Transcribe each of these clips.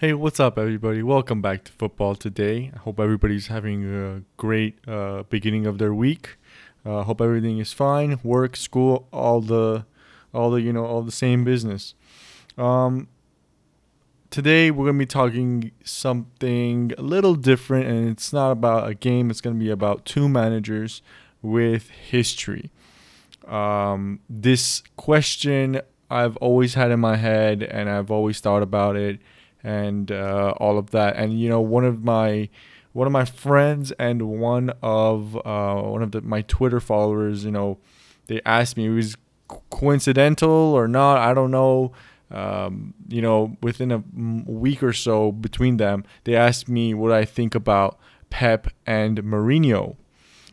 Hey, what's up, everybody? Welcome back to football today. I hope everybody's having a great uh, beginning of their week. Uh, hope everything is fine. Work, school, all the, all the you know, all the same business. Um, today we're gonna be talking something a little different, and it's not about a game. It's gonna be about two managers with history. Um, this question I've always had in my head, and I've always thought about it and uh, all of that. And you know, one of my one of my friends and one of uh, one of the, my Twitter followers, you know, they asked me it was coincidental or not. I don't know. Um, you know, within a week or so between them, they asked me what I think about Pep and Mourinho,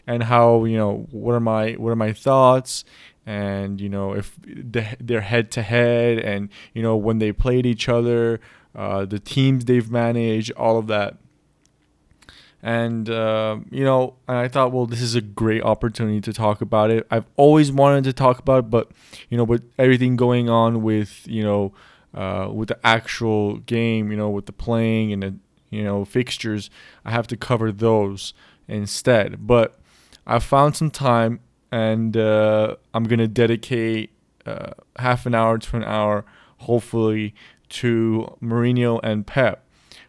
and how you know what are my what are my thoughts, and you know if they're head to head, and you know when they played each other, uh, the teams they've managed, all of that. And, uh, you know, and I thought, well, this is a great opportunity to talk about it. I've always wanted to talk about it, but, you know, with everything going on with, you know, uh, with the actual game, you know, with the playing and the, you know, fixtures, I have to cover those instead. But I found some time and uh, I'm going to dedicate uh, half an hour to an hour, hopefully, to Mourinho and Pep.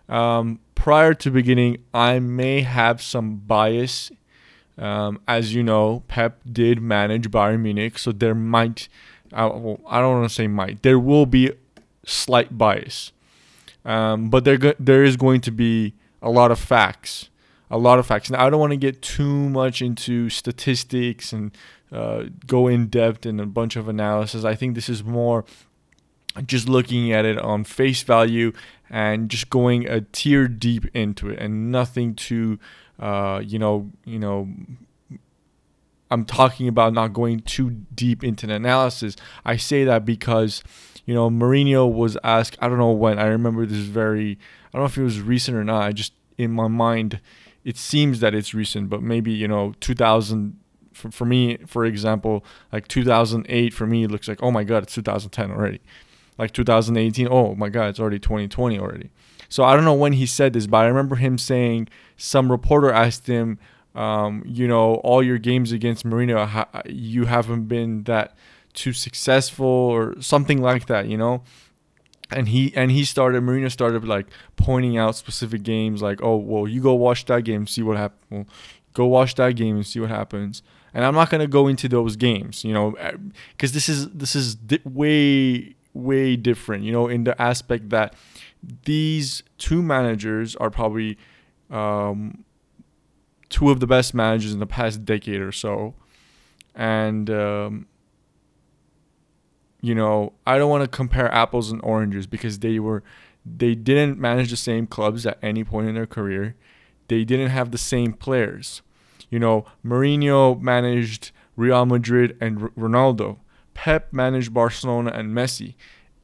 Um, prior to beginning, I may have some bias. Um, as you know, Pep did manage Bayern Munich, so there might, I, I don't want to say might, there will be slight bias. Um, but there, there is going to be a lot of facts. A lot of facts. Now, I don't want to get too much into statistics and uh, go in depth in a bunch of analysis. I think this is more just looking at it on face value and just going a tier deep into it and nothing to uh, you know you know I'm talking about not going too deep into the analysis. I say that because you know Mourinho was asked I don't know when I remember this very I don't know if it was recent or not. I just in my mind it seems that it's recent, but maybe you know 2000 for, for me for example like 2008 for me it looks like oh my god it's 2010 already like 2018. Oh my God, it's already 2020 already. So I don't know when he said this, but I remember him saying some reporter asked him, um, you know, all your games against Mourinho, you haven't been that too successful or something like that, you know. And he and he started Mourinho started like pointing out specific games, like, oh well, you go watch that game, see what happens. Well, go watch that game and see what happens. And I'm not gonna go into those games, you know, because this is this is way way different, you know, in the aspect that these two managers are probably um, two of the best managers in the past decade or so. And, um, you know, I don't want to compare apples and oranges because they were, they didn't manage the same clubs at any point in their career. They didn't have the same players. You know, Mourinho managed Real Madrid and R- Ronaldo. Pep managed Barcelona and Messi.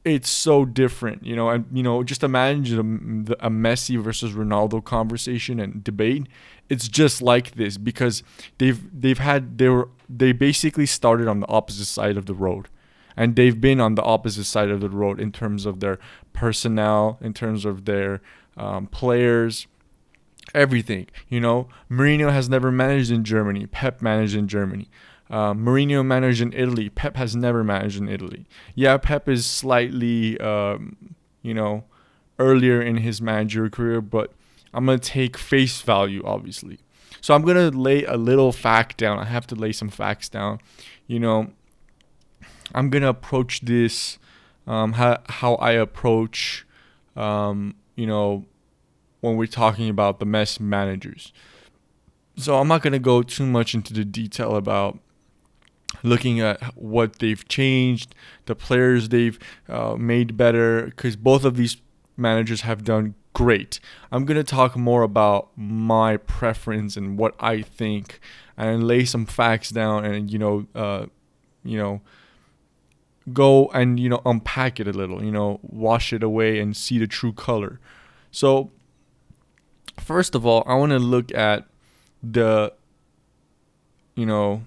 It's so different, you know, and you know, just imagine a, a Messi versus Ronaldo conversation and debate. It's just like this because they've they've had they were they basically started on the opposite side of the road and they've been on the opposite side of the road in terms of their personnel, in terms of their um, players, everything. You know, Mourinho has never managed in Germany. Pep managed in Germany. Uh, Mourinho managed in Italy. Pep has never managed in Italy. Yeah, Pep is slightly, um, you know, earlier in his managerial career, but I'm going to take face value, obviously. So I'm going to lay a little fact down. I have to lay some facts down. You know, I'm going to approach this um, how, how I approach, um, you know, when we're talking about the mess managers. So I'm not going to go too much into the detail about looking at what they've changed, the players they've uh, made better, because both of these managers have done great. I'm going to talk more about my preference and what I think and lay some facts down and, you know, uh, you know, go and, you know, unpack it a little, you know, wash it away and see the true color. So, first of all, I want to look at the, you know,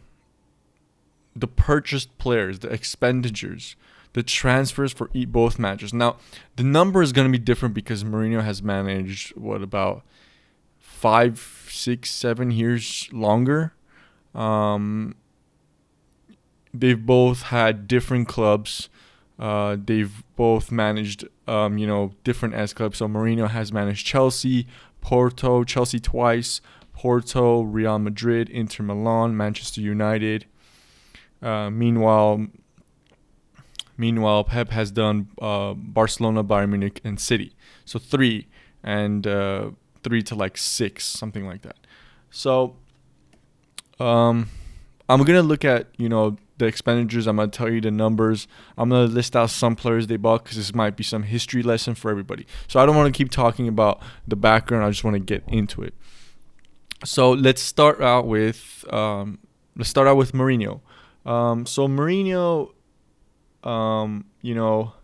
the purchased players, the expenditures, the transfers for both matches. Now, the number is going to be different because Mourinho has managed what about five, six, seven years longer. Um, they've both had different clubs. Uh, they've both managed, um, you know, different S clubs. So Mourinho has managed Chelsea, Porto, Chelsea twice, Porto, Real Madrid, Inter Milan, Manchester United. Uh, meanwhile, meanwhile, Pep has done uh, Barcelona, Bayern Munich, and City. So three and uh, three to like six, something like that. So, um, I'm gonna look at you know the expenditures. I'm gonna tell you the numbers. I'm gonna list out some players they bought because this might be some history lesson for everybody. So I don't want to keep talking about the background. I just want to get into it. So let's start out with um, let's start out with Mourinho. Um, so Mourinho, um, you know,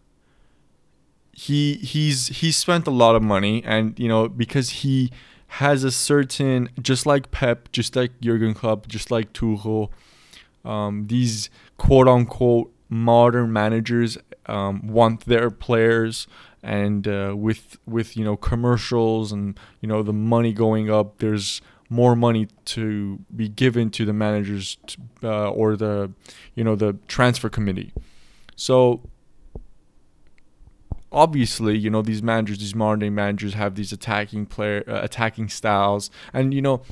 he he's he spent a lot of money, and you know because he has a certain just like Pep, just like Jurgen Klopp, just like Tuchel um, these quote unquote modern managers um, want their players and uh, with with you know commercials and you know the money going up there's more money to be given to the managers to, uh, or the you know the transfer committee so obviously you know these managers these modern day managers have these attacking player uh, attacking styles and you know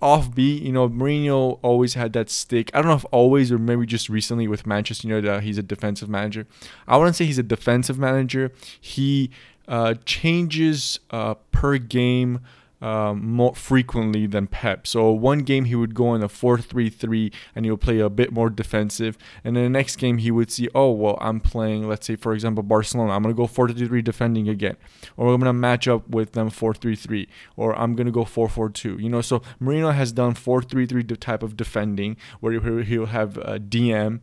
offbeat. You know, Mourinho always had that stick. I don't know if always or maybe just recently with Manchester United, uh, he's a defensive manager. I wouldn't say he's a defensive manager. He uh, changes uh, per game um, more frequently than Pep. So one game he would go in a 4-3-3 and he'll play a bit more defensive. And then the next game he would see, oh well, I'm playing, let's say for example Barcelona. I'm gonna go 4-3-3 defending again, or I'm gonna match up with them 4-3-3, or I'm gonna go 4-4-2. You know, so Mourinho has done 4-3-3 type of defending where he'll have DM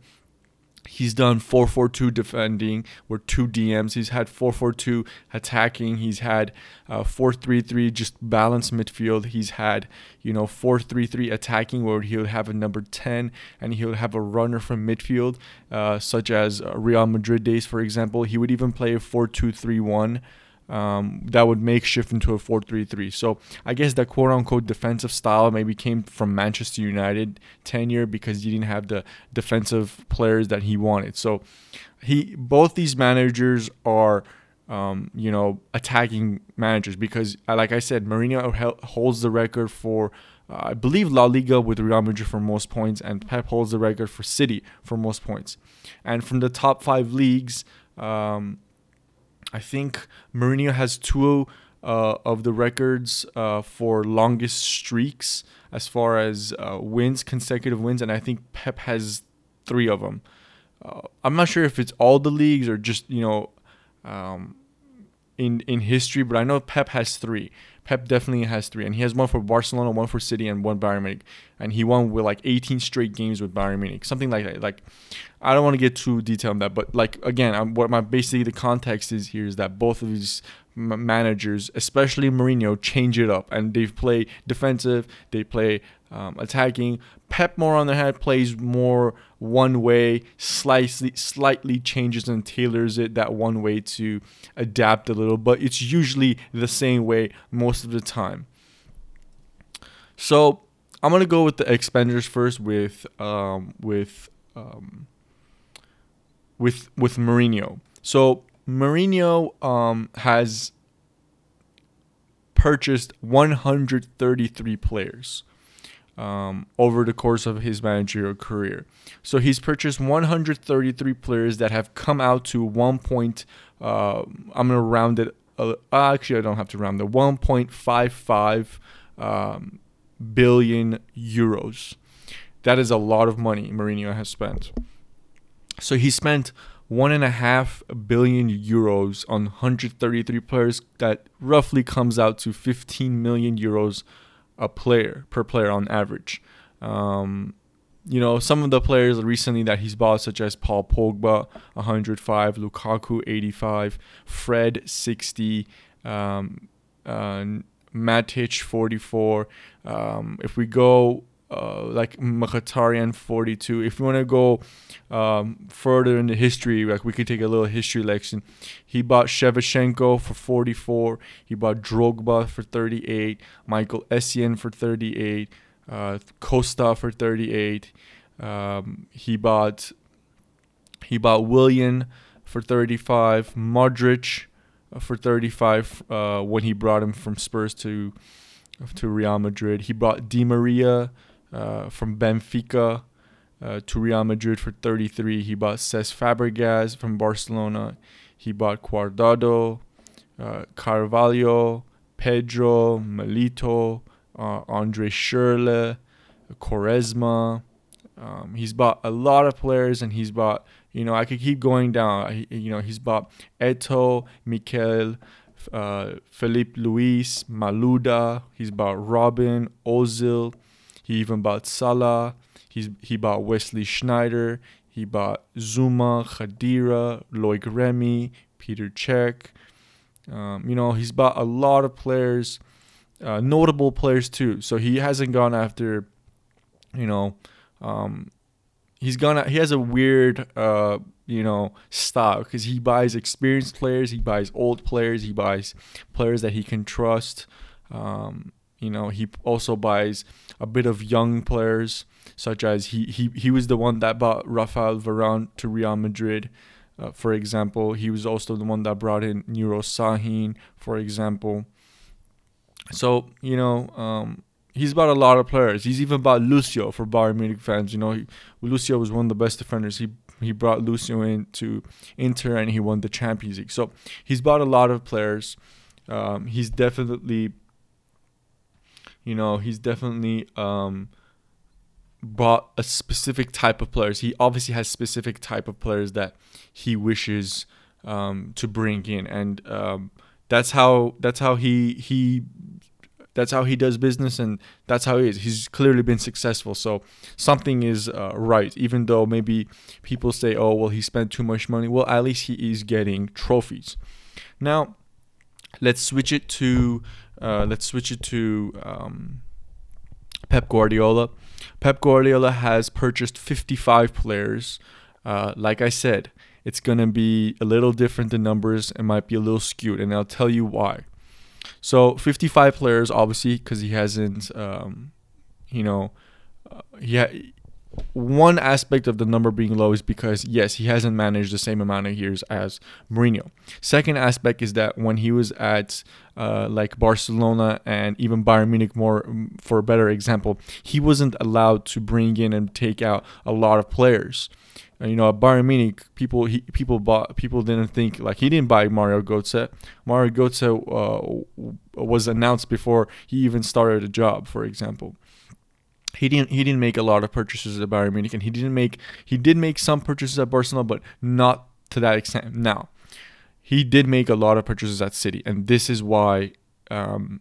He's done 4-4-2 defending with two DMs. He's had 4-4-2 attacking. He's had uh, 4-3-3 just balanced midfield. He's had, you know, 4-3-3 attacking where he'll have a number 10 and he'll have a runner from midfield, uh, such as Real Madrid days, for example. He would even play a 4-2-3-1 um, that would make shift into a 4-3-3. So I guess that quote unquote defensive style maybe came from Manchester United tenure because he didn't have the defensive players that he wanted. So he both these managers are um, you know attacking managers because uh, like I said, Mourinho holds the record for. Uh, I believe La Liga with Real Madrid for most points, and Pep holds the record for City for most points. And from the top five leagues, um, I think Mourinho has two uh, of the records uh, for longest streaks as far as uh, wins, consecutive wins, and I think Pep has three of them. Uh, I'm not sure if it's all the leagues or just you know um, in in history, but I know Pep has three. Pep definitely has three, and he has one for Barcelona, one for City, and one Bayern Munich. And he won with like 18 straight games with Bayern Munich, something like that. Like, I don't want to get too detailed on that, but like again, I'm, what my basically the context is here is that both of these managers, especially Mourinho, change it up, and they play defensive, they play um, attacking. Pep more on the head plays more one way, slightly slightly changes and tailors it that one way to adapt a little, but it's usually the same way most of the time. So I'm gonna go with the expenditures first with um, with um, with with Mourinho. So Mourinho um, has purchased 133 players um, over the course of his managerial career. So he's purchased 133 players that have come out to one point. Uh, I'm gonna round it. Uh, actually, I don't have to round it. 1.55 um, billion euros. That is a lot of money Mourinho has spent. So he spent one and a half billion euros on 133 players. That roughly comes out to 15 million euros a player per player on average. Um, you know, some of the players recently that he's bought, such as Paul Pogba, 105, Lukaku, 85, Fred, 60, um, uh, Matic, 44. Um, if we go uh, like Mkhitaryan 42. If you want to go um, further in the history, like we could take a little history lesson. He bought Shevchenko for 44. He bought Drogba for 38. Michael Essien for 38. Uh, Costa for 38. Um, he bought he bought Willian for 35. Modric uh, for 35 uh, when he brought him from Spurs to to Real Madrid. He brought Di Maria uh, from Benfica uh, to Real Madrid for 33. He bought Cesc Fabregas from Barcelona. He bought Guardado, uh, Carvalho, Pedro, Milito, uh, Andre Schürrle, Quaresma. Um, he's bought a lot of players, and he's bought. You know, I could keep going down. He, you know, he's bought Eto'o, Mikel, uh, Filipe Luis, Malouda. He's bought Robben, Ozil. He even bought Salah. He's he bought Wesley Sneijder. He bought Zouma, Khedira, Loic Remy, Peter Cech. Um, you know, he's bought a lot of players, uh, notable players too. So he hasn't gone after, you know, um, he's gone. He has a weird, uh, you know, style because he buys experienced players, he buys old players, he buys players that he can trust. Um, you know, he also buys a bit of young players, such as he he, he was the one that bought Rafael Varane to Real Madrid. Uh, for example, he was also the one that brought in Nuri Sahin, for example. So you know, um, he's bought a lot of players. He's even bought Lucio for Bayern Munich fans. You know, he, Lucio was one of the best defenders. He he brought Lucio in to Inter and he won the Champions League. So he's bought a lot of players. Um, he's definitely you know, he's definitely um, bought a specific type of players. He obviously has specific type of players that he wishes um, to bring in, and um, that's how that's how he he that's how he does business, and that's how he is. He's clearly been successful, so something is uh, right. Even though maybe people say, "Oh, well, he spent too much money." Well, at least he is getting trophies. Now, let's switch it to uh, let's switch it to um, Pep Guardiola. Pep Guardiola has purchased 55 players. Uh, like I said, it's going to be a little different. The numbers it might be a little skewed, and I'll tell you why. So 55 players, obviously, because he hasn't, um, you know, uh, he one aspect of the number being low is because yes, he hasn't managed the same amount of years as Mourinho. Second aspect is that when he was at uh, like Barcelona and even Bayern Munich, more mm, for a better example, he wasn't allowed to bring in and take out a lot of players. Uh, you know, at Bayern Munich, people he, people bought people didn't think like he didn't buy Mario Götze. Mario Götze uh, was announced before he even started a job, for example he didn't he didn't make a lot of purchases at Bayern Munich, and he didn't make he did make some purchases at Barcelona, but not to that extent. Now, he did make a lot of purchases at City, and this is why um,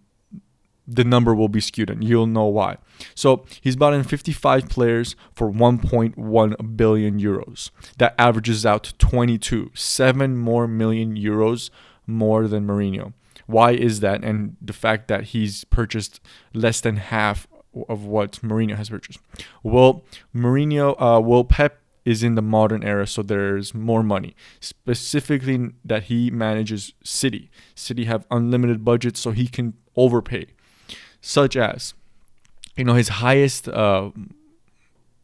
the number will be skewed, and you'll know why. So he's bought in 55 players for 1.1 billion euros. That averages out to 22, seven more million euros more than Mourinho. Why is that? And the fact that he's purchased less than half of what Mourinho has purchased. Well, Mourinho, uh, well, Pep is in the modern era, so there's more money. Specifically, that he manages City. City have unlimited budgets, so he can overpay. Such as, you know, his highest. Uh,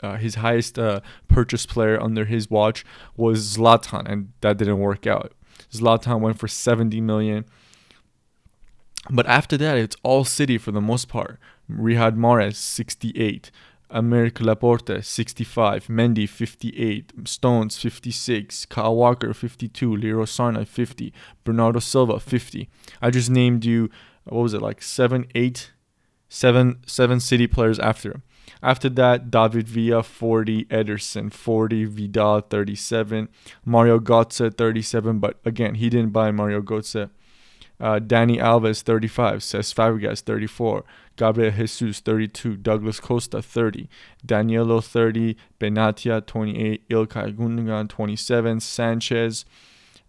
uh, his highest uh, purchase player under his watch was Zlatan, and that didn't work out. Zlatan went for 70 million. But after that, it's all City for the most part. Riyad Mahrez 68, Aymeric Laporte 65, Mendy 58, Stones 56, Kyle Walker 52, Leroy Sané 50, Bernardo Silva 50. I just named you what was it like seven, eight, seven, seven City players after. After that, David Villa 40, Ederson 40, Vidal 37, Mario Götze 37. But again, he didn't buy Mario Götze. Uh, Dani Alves 35, Cesc Fabregas 34, Gabriel Jesus 32, Douglas Costa 30, Danilo 30, Benatia 28, Ilkay Gundogan 27, Sanchez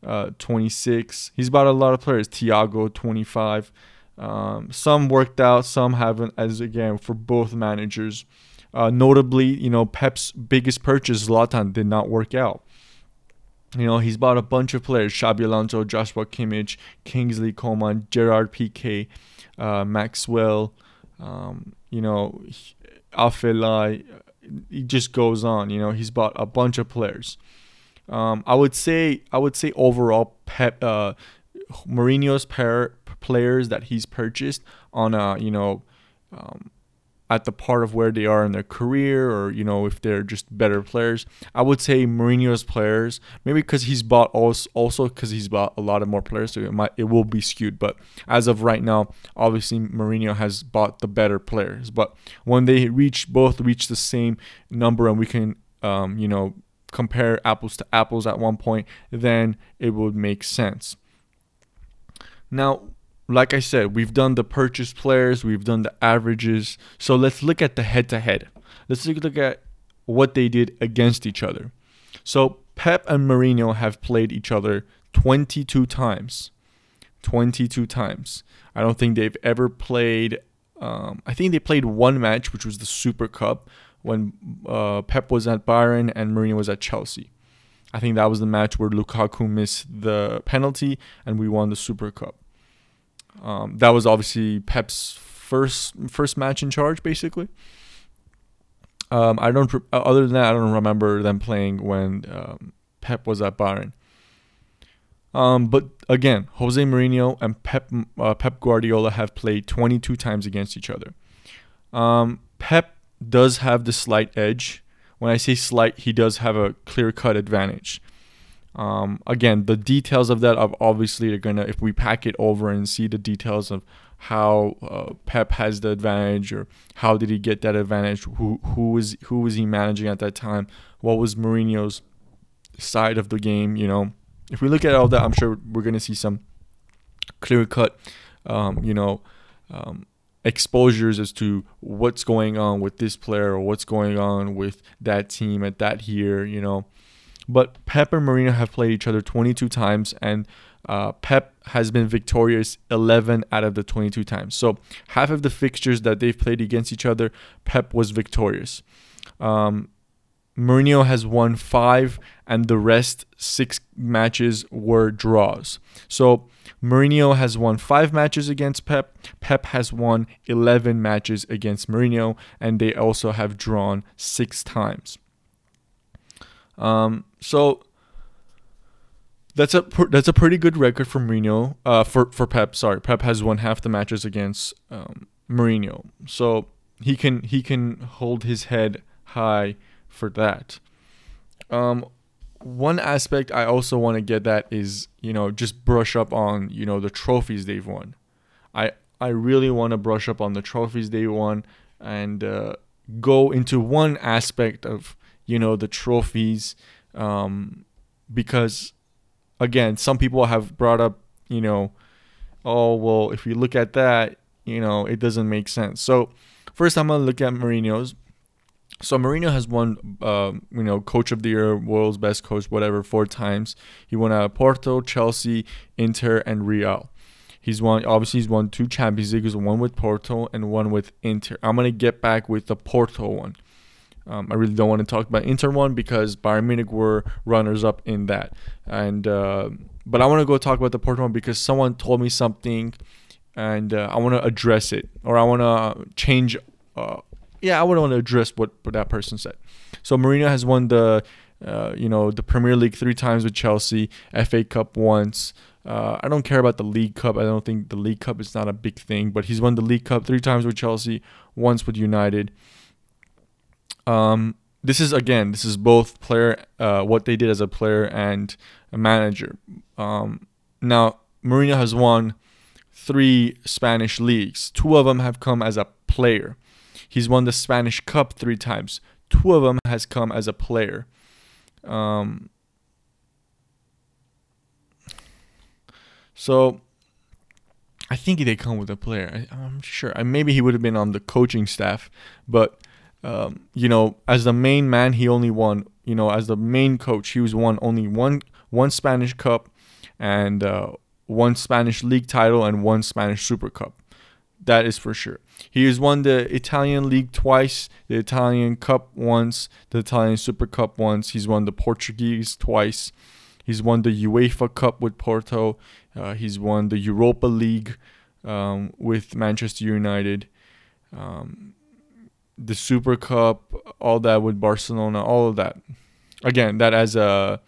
uh, 26. He's bought a lot of players. Thiago 25. Um, some worked out, some haven't. As again for both managers, Uh, notably, you know, Pep's biggest purchase, Zlatan, did not work out. You know, he's bought a bunch of players: Xabi Alonso, Joshua Kimmich, Kingsley Coman, Gerard Piqué, uh, Maxwell. Um, you know, Afellay. It just goes on. You know, he's bought a bunch of players. Um, I would say, I would say overall, Pep, uh, Mourinho's pair players that he's purchased on a, you know, um, at the part of where they are in their career or you know if they're just better players. I would say Mourinho's players maybe because he's bought also also because he's bought a lot of more players so it might it will be skewed. But as of right now obviously Mourinho has bought the better players. But when they reach both reach the same number and we can um, you know compare apples to apples at one point then it would make sense. Now like I said, we've done the purchase players, we've done the averages. So let's look at the head to head. Let's look at what they did against each other. So Pep and Mourinho have played each other 22 times. 22 times. I don't think they've ever played. Um, I think they played one match, which was the Super Cup, when uh, Pep was at Bayern and Mourinho was at Chelsea. I think that was the match where Lukaku missed the penalty and we won the Super Cup. Um, that was obviously Pep's first first match in charge, basically. Um, I don't. Uh, other than that, I don't remember them playing when um, Pep was at Bayern. Um, but again, Jose Mourinho and Pep uh, Pep Guardiola have played 22 times against each other. Um, Pep does have the slight edge. When I say slight, he does have a clear cut advantage. Um, again, the details of that are obviously are gonna if we pack it over and see the details of how uh, Pep has the advantage or how did he get that advantage? Who who was who was he managing at that time? What was Mourinho's side of the game? You know, if we look at all that, I'm sure we're gonna see some clear cut, um, you know. Um, exposures as to what's going on with this player or what's going on with that team at that year, you know. But Pep and Mourinho have played each other 22 times, and uh, Pep has been victorious 11 out of the 22 times. So half of the fixtures that they've played against each other, Pep was victorious. Um, Mourinho has won five, and the rest six matches were draws. So Mourinho has won five matches against Pep. Pep has won 11 matches against Mourinho, and they also have drawn six times. Um, so that's a that's a pretty good record for Mourinho. Uh, for for Pep. Sorry, Pep has won half the matches against um, Mourinho, so he can he can hold his head high for that. Um, one aspect I also want to get that is you know just brush up on you know the trophies they've won. I I really want to brush up on the trophies they won and uh, go into one aspect of you know the trophies um, because again some people have brought up you know oh well if you look at that you know it doesn't make sense so first i'm gonna look at Mourinho's so Mourinho has won, uh, you know, Coach of the Year, World's Best Coach, whatever, four times. He won at Porto, Chelsea, Inter, and Real. He's won, obviously, he's won two Champions Leagues, one with Porto and one with Inter. I'm gonna get back with the Porto one. Um, I really don't want to talk about Inter one because Bayern Munich were runners up in that. And uh, but I want to go talk about the Porto one because someone told me something, and uh, I want to address it or I want to change. Uh, yeah, I want to address what, what that person said. So Mourinho has won the. Uh, you know the Premier League three times with Chelsea, FA Cup once. Uh, I don't care about the League Cup. I don't think the League Cup is not a big thing, but he's won the League Cup three times with Chelsea, once with United. Um, this is again, this is both player, uh, what they did as a player and a manager. Um, now, Mourinho has won three Spanish leagues. Two of them have come as a player. He's won the Spanish Cup three times. Two of them has come as a player. Um, so I think they come with a player. I, am sure. Maybe he would have been on the coaching staff, but um, you know, as the main man, he only won. You know, as the main coach, he was won only one one Spanish Cup and uh, one Spanish League title and one Spanish Super Cup. That is for sure. He has won the Italian league twice, the Italian Cup once, the Italian Super Cup once. He's won the Portuguese twice. He's won the UEFA Cup with Porto. Uh, he's won the Europa League um, with Manchester United. Um, the Super Cup, all that with Barcelona, all of that. Again, that as a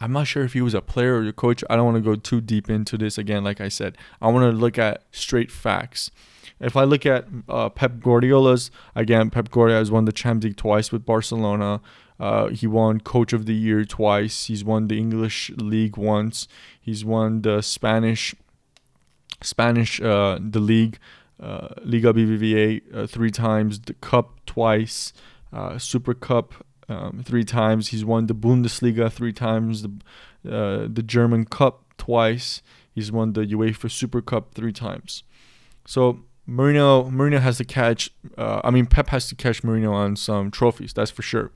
I'm not sure if he was a player or a coach. I don't want to go too deep into this again. Like I said, I want to look at straight facts. If I look at uh, Pep Guardiola's, again, Pep Guardiola has won the Champions League twice with Barcelona. Uh, he won Coach of the Year twice. He's won the English League once. He's won the Spanish, Spanish, uh, the league, uh, Liga BBVA uh, three times. The Cup twice. Uh, Super Cup um, three times. He's won the Bundesliga three times, the uh, the German Cup twice. He's won the UEFA Super Cup three times. So Mourinho Mourinho has to catch. Uh, I mean, Pep has to catch Mourinho on some trophies. That's for sure.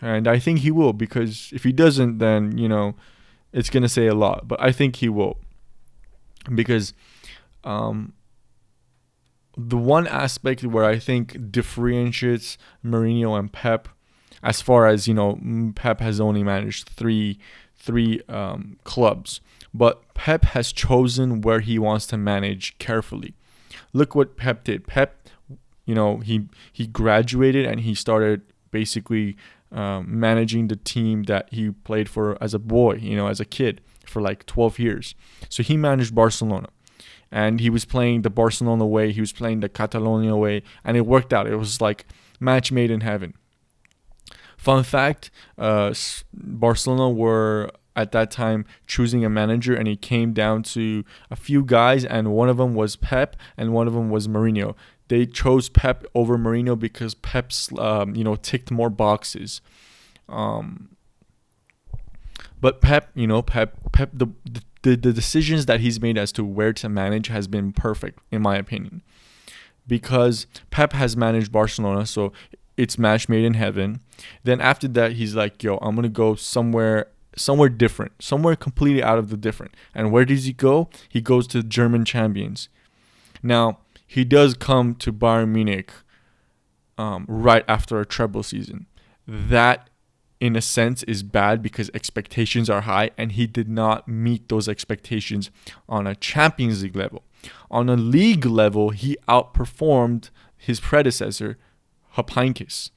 And I think he will because if he doesn't, then you know, it's gonna say a lot. But I think he will because. Um, the one aspect where I think differentiates Mourinho and Pep as far as you know, Pep has only managed three three um, clubs, but Pep has chosen where he wants to manage carefully. Look what Pep did. Pep, you know, he he graduated and he started basically um, managing the team that he played for as a boy, you know, as a kid for like 12 years. So he managed Barcelona and he was playing the Barcelona way, he was playing the Catalonia way, and it worked out. It was like match made in heaven. Fun fact: uh, Barcelona were at that time choosing a manager, and it came down to a few guys, and one of them was Pep, and one of them was Mourinho. They chose Pep over Mourinho because Pep's, um, you know, ticked more boxes. Um, but Pep, you know, Pep, Pep, the, the the the decisions that he's made as to where to manage has been perfect, in my opinion, because Pep has managed Barcelona, so it's match made in heaven. Then after that, he's like, yo, I'm gonna go somewhere somewhere different, somewhere completely out of the different. And where does he go? He goes to German champions. Now he does come to Bayern Munich um, right after a treble season. That, in a sense, is bad because expectations are high, and he did not meet those expectations on a Champions League level. On a league level, he outperformed his predecessor, Heynckes.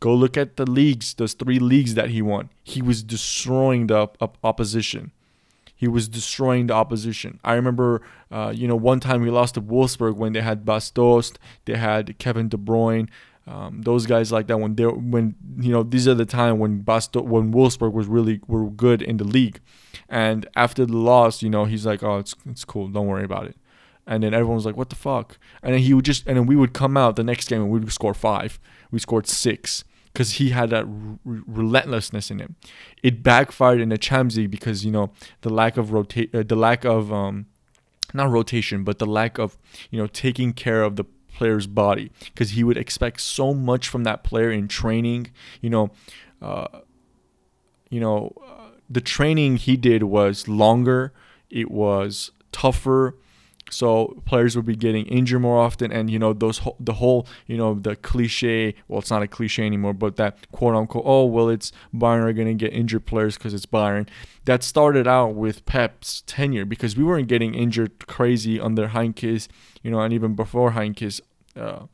Go look at the leagues, those three leagues that he won. He was destroying the op- opposition. He was destroying the opposition. I remember, uh, you know, one time we lost to Wolfsburg when they had Bas Dost, they had Kevin De Bruyne, um, those guys like that. When they when you know these are the time when Bas when Wolfsburg was really were good in the league, and after the loss, you know, he's like, oh, it's it's cool, don't worry about it and then everyone was like, "What the fuck?" And then he would just, and then we would come out the next game and we would score five. We scored six because he had that relentlessness in him. It backfired in the Champions League because you know the lack of rotate, uh, the lack of um, not rotation, but the lack of you know taking care of the player's body because he would expect so much from that player in training. You know, uh, you know, uh, the training he did was longer. It was tougher so players would be getting injured more often and you know those the whole you know the cliche well it's not a cliche anymore but that quote unquote oh well it's Bayern are going to get injured players because it's Bayern. That started out with Pep's tenure because we weren't getting injured crazy under Heynckes you know and even before Heynckes uh,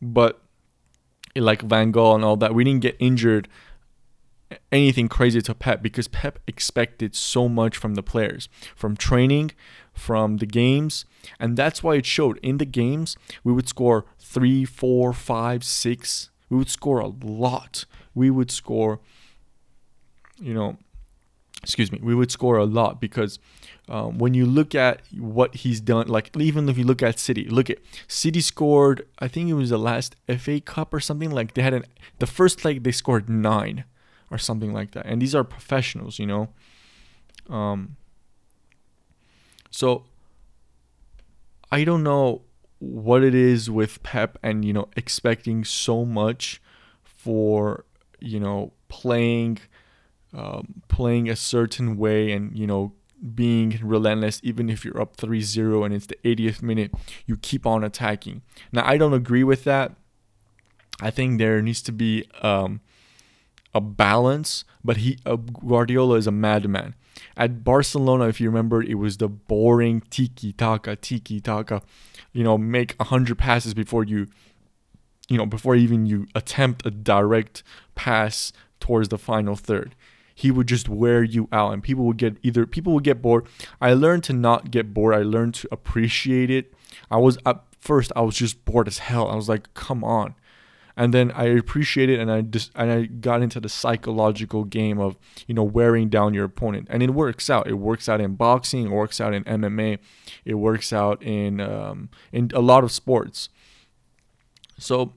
but like Van Gaal and all that we didn't get injured anything crazy to Pep because Pep expected so much from the players, from training, from the games, and that's why it showed. In the games, we would score three, four, five, six. We would score a lot. We would score, you know, excuse me, we would score a lot because um, when you look at what he's done, like even if you look at City, look at City scored. I think it was the last FA Cup or something like they had an the first leg they scored nine or something like that. And these are professionals, you know. Um, so I don't know what it is with Pep and you know expecting so much for you know playing um, playing a certain way and you know being relentless even if you're up 3-0 and it's the 80th minute you keep on attacking. Now i don't agree with that. I think there needs to be um, a balance but he uh, guardiola is a madman at barcelona if you remember it was the boring tiki taka tiki taka you know make 100 passes before you you know before even you attempt a direct pass towards the final third. He would just wear you out and people would get either people would get bored. I learned to not get bored. I learned to appreciate it. I was at first i was just bored as hell. I was like come on and then i appreciated and i just and i got into the psychological game of you know wearing down your opponent. And it works out. It works out in boxing. It works out in mma it works out in um, in a lot of sports. So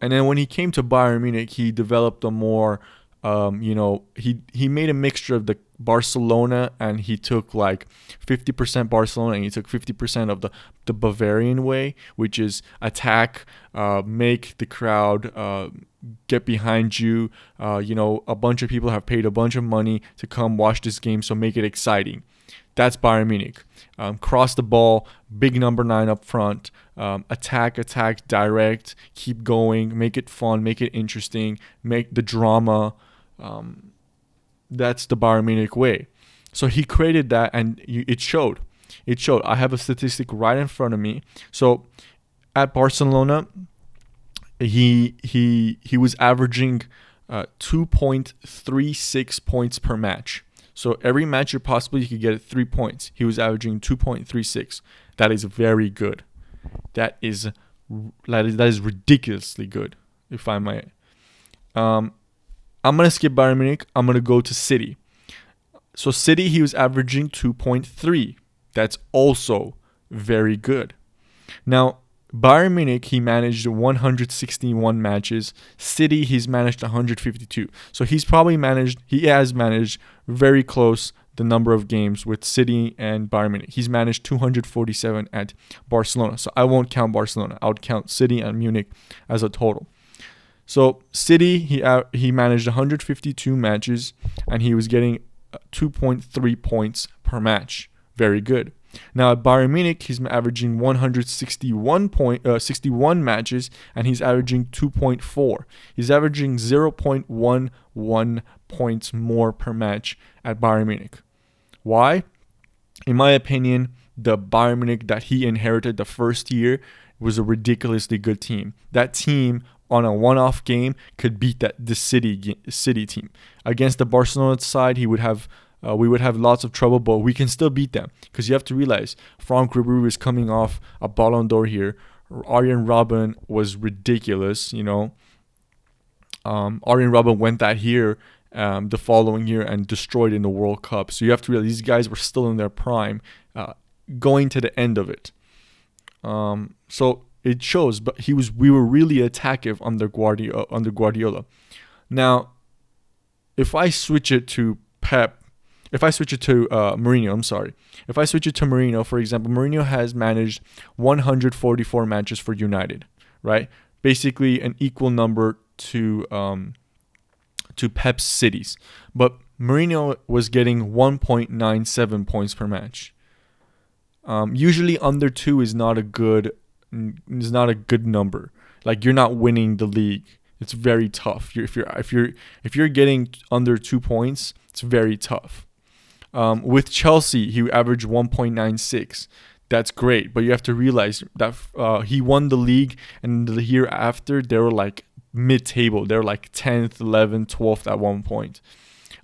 and then when he came to bayern munich he developed a more um, you know, he he made a mixture of the Barcelona and he took like 50% Barcelona and he took 50% of the the Bavarian way, which is attack, uh, make the crowd uh, get behind you. Uh, you know, a bunch of people have paid a bunch of money to come watch this game, so make it exciting. That's Bayern Munich. Um, cross the ball, big number nine up front. Um, attack, attack, direct. Keep going. Make it fun. Make it interesting. Make the drama. Um, that's the Bayern Munich way. So he created that, and it showed. It showed. I have a statistic right in front of me. So at Barcelona, he he he was averaging uh, 2.36 points per match. So every match you possibly could get three points. He was averaging 2.36. That is very good. That is that is that is ridiculously good, if I might. Um, I'm gonna skip Bayern Munich. I'm gonna go to City. So City, he was averaging 2.3. That's also very good. Now Bayern Munich, he managed 161 matches. City, he's managed 152. So he's probably managed, he has managed very close the number of games with City and Bayern Munich. He's managed 247 at Barcelona. So I won't count Barcelona. I would count City and Munich as a total. So City, he he managed 152 matches and he was getting uh, 2.3 points per match. Very good. Now at Bayern Munich, he's averaging 161 point, uh, 61 matches, and he's averaging 2.4. He's averaging 0.11 points more per match at Bayern Munich. Why? In my opinion, the Bayern Munich that he inherited the first year was a ridiculously good team. That team on a one-off game could beat that the city city team. Against the Barcelona side, he would have uh, we would have lots of trouble, but we can still beat them because you have to realize Franck Ribery is coming off a Ballon d'Or here. Arjen Robben was ridiculous, you know. Um, Arjen Robben went that here um, the following year and destroyed in the World Cup. So you have to realize these guys were still in their prime, uh, going to the end of it. Um, so it shows, but he was we were really attackive under Guardiola. Under Guardiola. Now, if I switch it to Pep, if I switch it to uh, Mourinho, I'm sorry. If I switch it to Mourinho, for example, Mourinho has managed 144 matches for United, right? Basically, an equal number to um, to Pep's cities, but Mourinho was getting 1.97 points per match. Um, usually, under two is not a good is not a good number. Like you're not winning the league. It's very tough. You're, if you're if you're if you're getting under two points, it's very tough. Um, with Chelsea, he averaged 1.96. That's great, but you have to realize that uh, he won the league, and the year after they were like mid-table. They were like 10th, 11th, 12th at one point.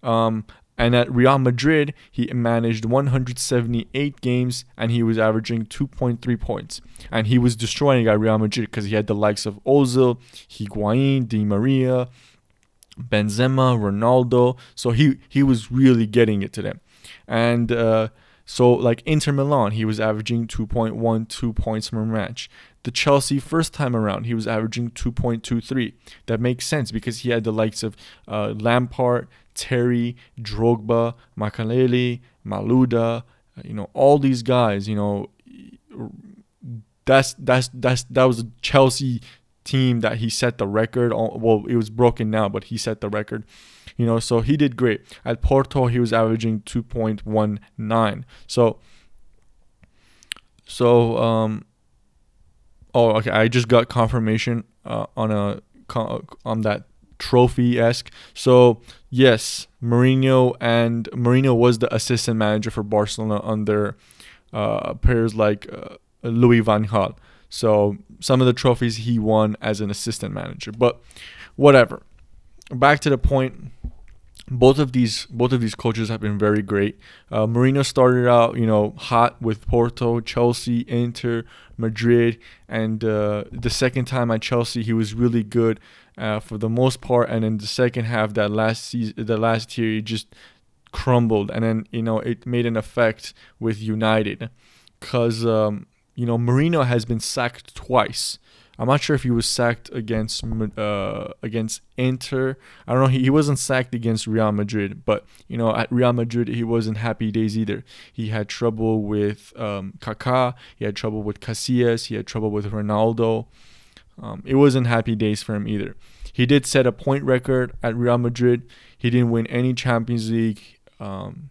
Um, and at Real Madrid, he managed 178 games and he was averaging 2.3 points. And he was destroying at Real Madrid because he had the likes of Ozil, Higuain, Di Maria, Benzema, Ronaldo. So he, he was really getting it to them. And uh, so, like Inter Milan, he was averaging 2.12 points per match. The Chelsea first time around, he was averaging 2.23. That makes sense because he had the likes of uh, Lampard, Terry, Drogba, Makelele, Malouda, you know, all these guys, you know, that's that's that's that was a Chelsea team that he set the record on. Well, it was broken now, but he set the record. You know, so he did great. At Porto, he was averaging 2.19. So, so um, oh, okay. I just got confirmation uh, on a on that trophy esque. So yes, Mourinho and Mourinho was the assistant manager for Barcelona under uh, players like uh, Louis van Gaal. So some of the trophies he won as an assistant manager, but whatever. Back to the point. Both of these both of these coaches have been very great. Uh, Mourinho started out, you know, hot with Porto, Chelsea, Inter, Madrid, and uh, the second time at Chelsea, he was really good uh, for the most part. And in the second half, that last season, the last year, he just crumbled, and then you know it made an effect with United, because um, you know Mourinho has been sacked twice. I'm not sure if he was sacked against uh, against Inter. I don't know. He, he wasn't sacked against Real Madrid, but you know at Real Madrid he wasn't happy days either. He had trouble with um, Kaká. He had trouble with Casillas. He had trouble with Ronaldo. Um, it wasn't happy days for him either. He did set a point record at Real Madrid. He didn't win any Champions League. Um,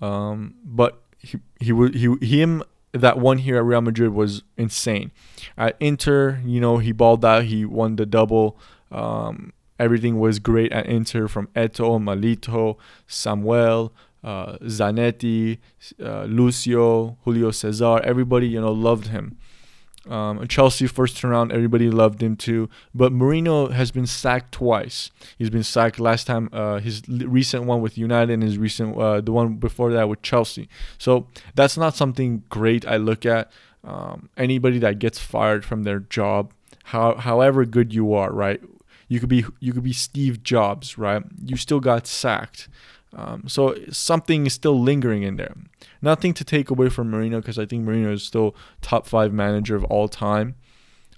um, but he he he him that one here at Real Madrid was insane. At Inter, you know, he balled out. He won the double. Um, everything was great at Inter from Eto'o, Milito, Samuel, uh, Zanetti, uh, Lucio, Julio Cesar. Everybody, you know, loved him. Um, Chelsea first turn around, everybody loved him too. But Mourinho has been sacked twice. He's been sacked last time, uh, his recent one with United, and his recent uh, the one before that with Chelsea. So that's not something great. I look at um, anybody that gets fired from their job, how, however good you are, right? You could be you could be Steve Jobs, right? You still got sacked. Um, so something is still lingering in there. Nothing to take away from Mourinho because I think Mourinho is still top five manager of all time.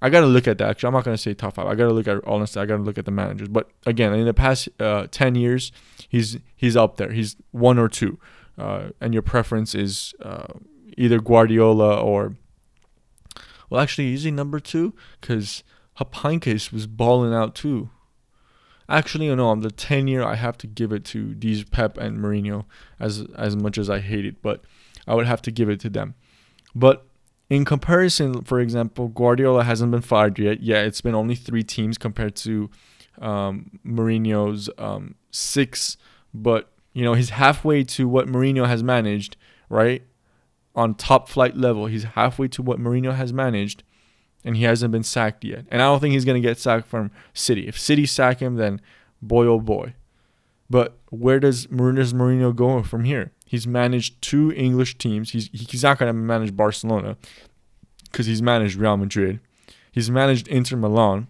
I got to look at that. Actually, I'm not to say top five. I got to look at honestly. I got to look at the managers. But again, in the past uh, ten years, he's he's up there. He's one or two, uh, and your preference is uh, either Guardiola or. Well, actually, is he number two? Because Heynckes was balling out too. Actually, no, on the 10 year, I have to give it to these Pep and Mourinho as as much as I hate it, but I would have to give it to them. But in comparison, for example, Guardiola hasn't been fired yet. Yeah, it's been only three teams compared to um, Mourinho's um, six, but you know he's halfway to what Mourinho has managed, right? On top flight level, he's halfway to what Mourinho has managed and he hasn't been sacked yet. And I don't think he's going to get sacked from City. If City sack him, then boy oh boy. But where does Mourinho's Mourinho go from here? He's managed two English teams. He's he's not going to manage Barcelona because he's managed Real Madrid. He's managed Inter Milan.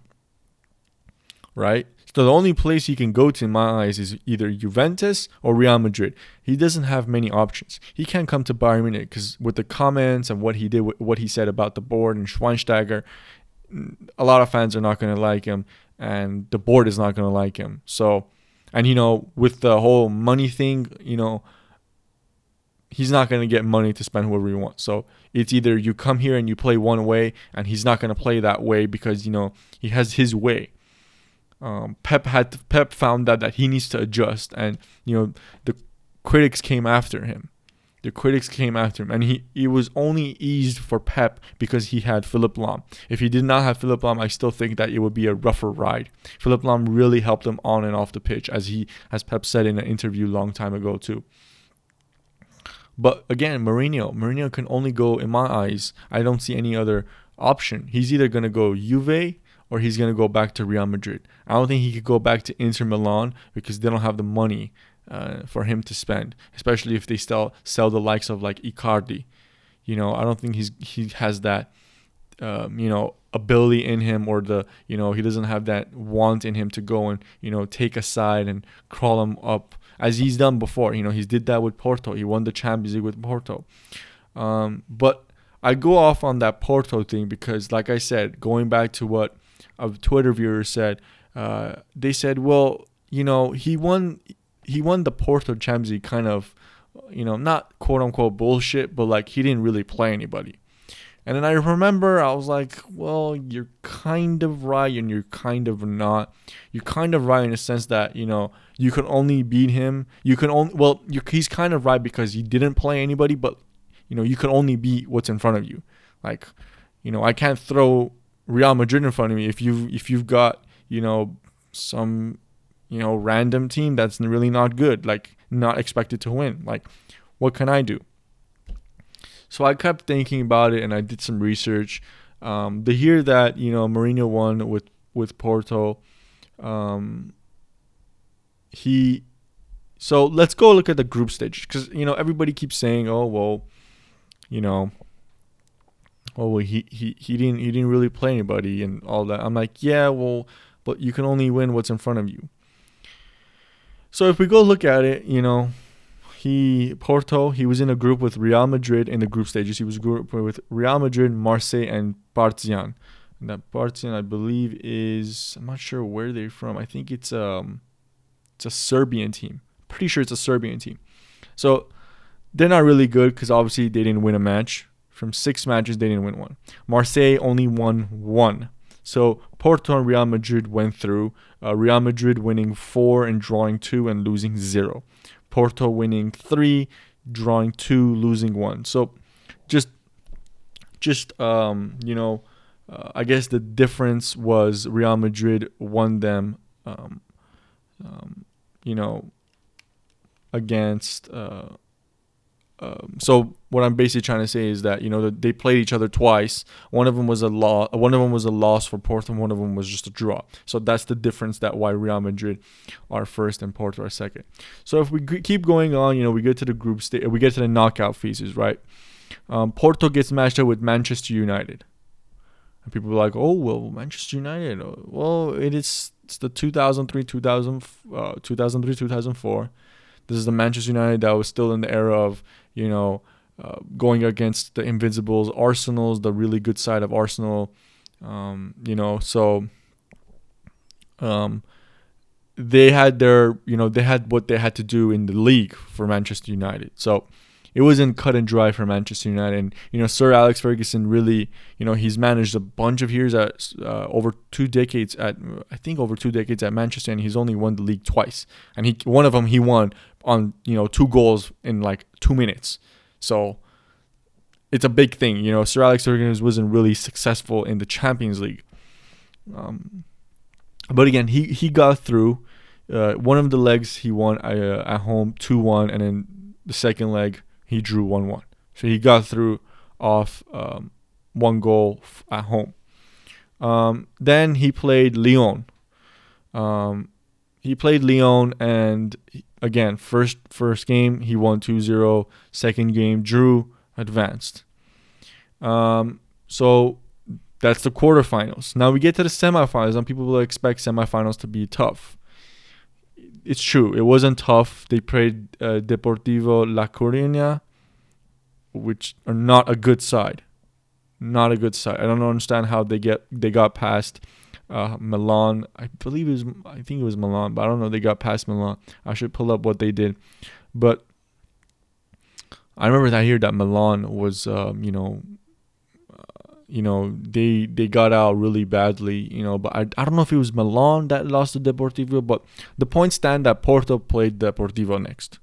Right? So the only place he can go to in my eyes is either Juventus or Real Madrid. He doesn't have many options. He can't come to Bayern Munich because with the comments and what he did, what he said about the board and Schweinsteiger, mm, a lot of fans are not going to like him, and the board is not going to like him. So, and you know, with the whole money thing, you know, he's not going to get money to spend whoever he wants. So it's either you come here and you play one way, and he's not going to play that way because you know he has his way um, Pep had Pep found out that he needs to adjust, and you know the critics came after him. The critics came after him, and he it was only eased for Pep because he had Philipp Lahm. If he did not have Philipp Lahm, I still think that it would be a rougher ride. Philipp Lahm really helped him on and off the pitch, as he as Pep said in an interview long time ago too. But again, Mourinho, Mourinho can only go in my eyes. I don't see any other option. He's either gonna go Juve or he's going to go back to Real Madrid. I don't think he could go back to Inter Milan because they don't have the money uh, for him to spend, especially if they still sell the likes of like Icardi. You know, I don't think he's he has that um, you know ability in him or the you know he doesn't have that want in him to go and you know take a side and crawl him up as he's done before. You know, he's did that with Porto. He won the Champions League with Porto. Um, but I go off on that Porto thing because, like I said, going back to what of Twitter viewers said uh, they said, well, you know, he won he won the Porto Champions League kind of, you know, not quote unquote bullshit, but like he didn't really play anybody. And then I remember I was like, well, you're kind of right and you're kind of not. You're kind of right in the sense that, you know, you can only beat him. You can only, well, he's kind of right because he didn't play anybody, but, you know, you can only beat what's in front of you. Like, you know, I can't throw Real Madrid in front of me if you if you've got, you know, some, you know, random team that's really not good, like not expected to win. Like, what can I do? So I kept thinking about it, and I did some research. Um, the year that you know Mourinho won with with Porto, um, he. So let's go look at the group stage because you know everybody keeps saying, "Oh well, you know, oh well, he he he didn't he didn't really play anybody and all that." I'm like, yeah, well, but you can only win what's in front of you. So if we go look at it, you know, he Porto. He was in a group with Real Madrid in the group stages. He was group with Real Madrid, Marseille, and Partizan. And that Partizan, I believe, is I'm not sure where they're from. I think it's um, it's a Serbian team. Pretty sure it's a Serbian team. So they're not really good because obviously they didn't win a match. From six matches, they didn't win one. Marseille only won one. So Porto and Real Madrid went through. Uh, Real Madrid winning four and drawing two and losing zero. Porto winning three, drawing two, losing one. So just just um, you know, uh, I guess the difference was Real Madrid won them, um, um, you know, against uh, um, so what I'm basically trying to say is that you know they played each other twice. One of them was a loss. One of them was a loss for Porto. And one of them was just a draw. So that's the difference. That why Real Madrid are first and Porto are second. So if we keep going on, you know, we get to the group stage. We get to the knockout phases, right? Um, Porto gets matched up with Manchester United, and people are like, "Oh well, Manchester United. Well, it is. It's the 2003, 2000, uh, 2003, 2004." This is the Manchester United that was still in the era of you know, uh, going against the Invincibles, Arsenal's the really good side of Arsenal. Um, you know, so um, they had their, you know, they had what they had to do in the league for Manchester United. So it wasn't cut and dry for Manchester United. And you know, Sir Alex Ferguson really, you know, he's managed a bunch of years at uh, over two decades at, I think over two decades at Manchester, and he's only won the league twice. And he one of them he won on you know two goals in like two minutes. So it's a big thing. You know, Sir Alex Ferguson wasn't really successful in the Champions League. Um, but again, he he got through. Uh, one of the legs he won uh, at home two one, and then the second leg he drew 1 1. So he got through off um, one goal f- at home. Um, then he played Lyon. Um, he played Lyon, and again, first first game he won 2-0. Second game drew, advanced. Um, so that's the quarterfinals. Now we get to the semifinals, and people will expect semifinals to be tough it's true. It wasn't tough. They played uh, Deportivo La Coruña, which are not a good side. Not a good side. I don't understand how they get they got past uh, Milan. I believe it was I think it was Milan, but I don't know. They got past Milan. I should pull up what they did, but I remember that here that Milan was um, you know you know they they got out really badly you know but I, I don't know if it was Milan that lost to Deportivo but the point stand that Porto played Deportivo next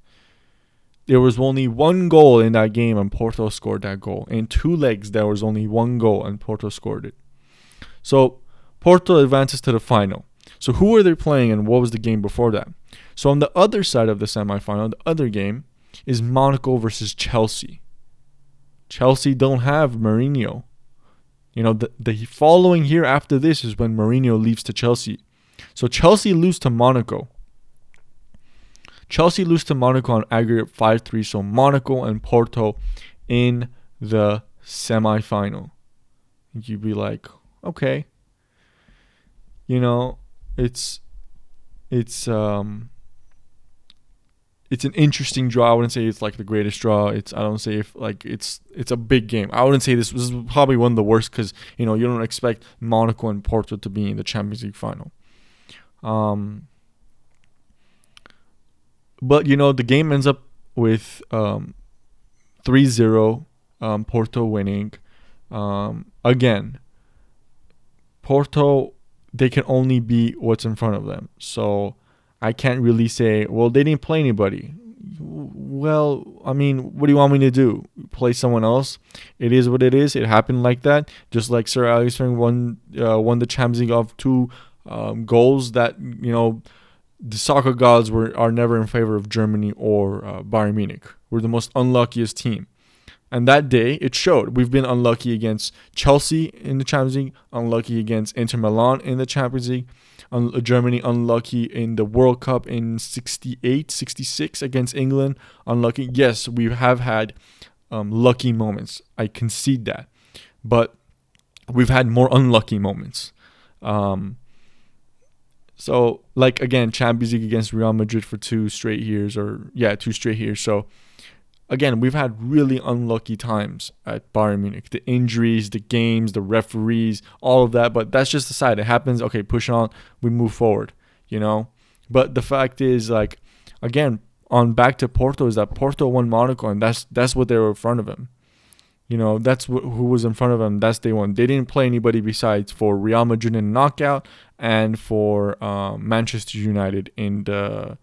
there was only one goal in that game and Porto scored that goal in two legs there was only one goal and Porto scored it so Porto advances to the final so who were they playing and what was the game before that so on the other side of the semifinal the other game is Monaco versus Chelsea Chelsea don't have Mourinho you know, the, the following year after this is when Mourinho leaves to Chelsea. So Chelsea lose to Monaco. Chelsea lose to Monaco on aggregate 5 3. So Monaco and Porto in the semifinal. You'd be like, okay. You know, it's it's um it's an interesting draw. I wouldn't say it's like the greatest draw. It's I don't say if like it's it's a big game. I wouldn't say this was probably one of the worst because you know you don't expect Monaco and Porto to be in the Champions League final. Um, but you know the game ends up with um, 3-0 um, Porto winning. Um, again, Porto, they can only be what's in front of them. So I can't really say, well, they didn't play anybody. Well, I mean, what do you want me to do? Play someone else? It is what it is. It happened like that. Just like Sir Alex Ferguson won uh, won the Champions League of two um, goals that you know the soccer gods were are never in favor of Germany or uh, Bayern Munich. We're the most unluckiest team. And that day, it showed. We've been unlucky against Chelsea in the Champions League, unlucky against Inter Milan in the Champions League, un- Germany unlucky in the World Cup in 68, 66 against England, unlucky. Yes, we have had um, lucky moments. I concede that. But we've had more unlucky moments. Um, so, like, again, Champions League against Real Madrid for two straight years, or yeah, two straight years. So, again, we've had really unlucky times at Bayern Munich. The injuries, the games, the referees, all of that. But that's just the side. It happens. Okay, push on. We move forward. You know. But the fact is, like, again, on back to Porto is that Porto won Monaco, and that's that's what they were in front of him. You know, that's wh- who was in front of them. That's day one. They didn't play anybody besides for Real Madrid in knockout and for um, Manchester United in the.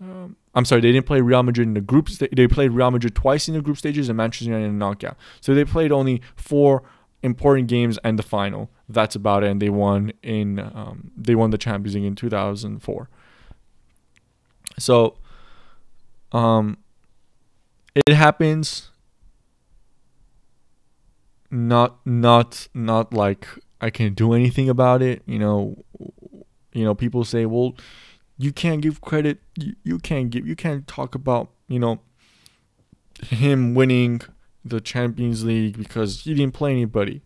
Um, I'm sorry, they didn't play Real Madrid in the group. St- they played Real Madrid twice in the group stages and Manchester United in the knockout. So they played only four important games and the final. That's about it. And they won in um, they won the Champions League in 2004. So, um, it happens. Not not not like I can do anything about it. You know, you know people say, well you can't give credit you, you can't give you can't talk about you know him winning the champions league because he didn't play anybody.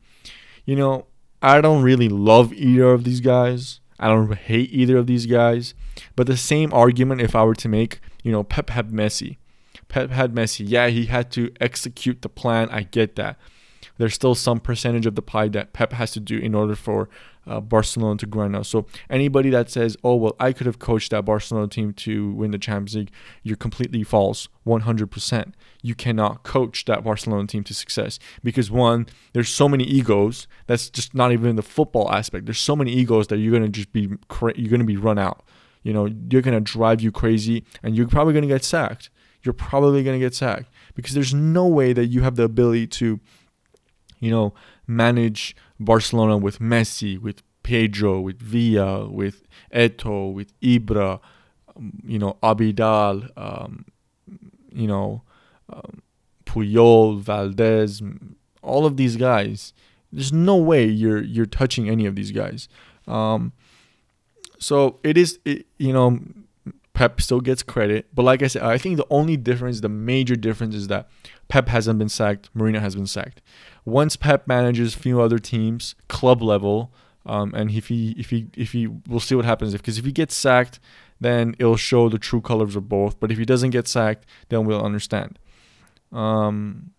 You know i don't really love either of these guys. I don't hate either of these guys. But the same argument if i were to make you know pep had messi. Pep had messi. Yeah he had to execute the plan. I get that. There's still some percentage of the pie that Pep has to do in order for uh, Barcelona to Granada. So anybody that says, "Oh well, I could have coached that Barcelona team to win the Champions League," you're completely false. 100%. You cannot coach that Barcelona team to success because one, there's so many egos. That's just not even the football aspect. There's so many egos that you're gonna just be cra- you're gonna be run out. You know, you're gonna drive you crazy, and you're probably gonna get sacked. You're probably gonna get sacked because there's no way that you have the ability to you know, manage Barcelona with Messi, with Pedro, with Villa, with Eto'o, with Ibra, um, you know, Abidal, um, you know, um, Puyol, Valdez, all of these guys. There's no way you're you're touching any of these guys. Um, so it is, it, you know, Pep still gets credit, but like I said, I think the only difference, the major difference, is that Pep hasn't been sacked, Mourinho has been sacked once Pep manages a few other teams, club level, um, and if he if he if he we'll see what happens because if he gets sacked, then it'll show the true colors of both. But if he doesn't get sacked, then we'll understand. Um,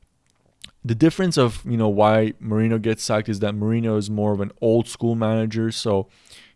the difference of you know why Mourinho gets sacked is that Mourinho is more of an old school manager, so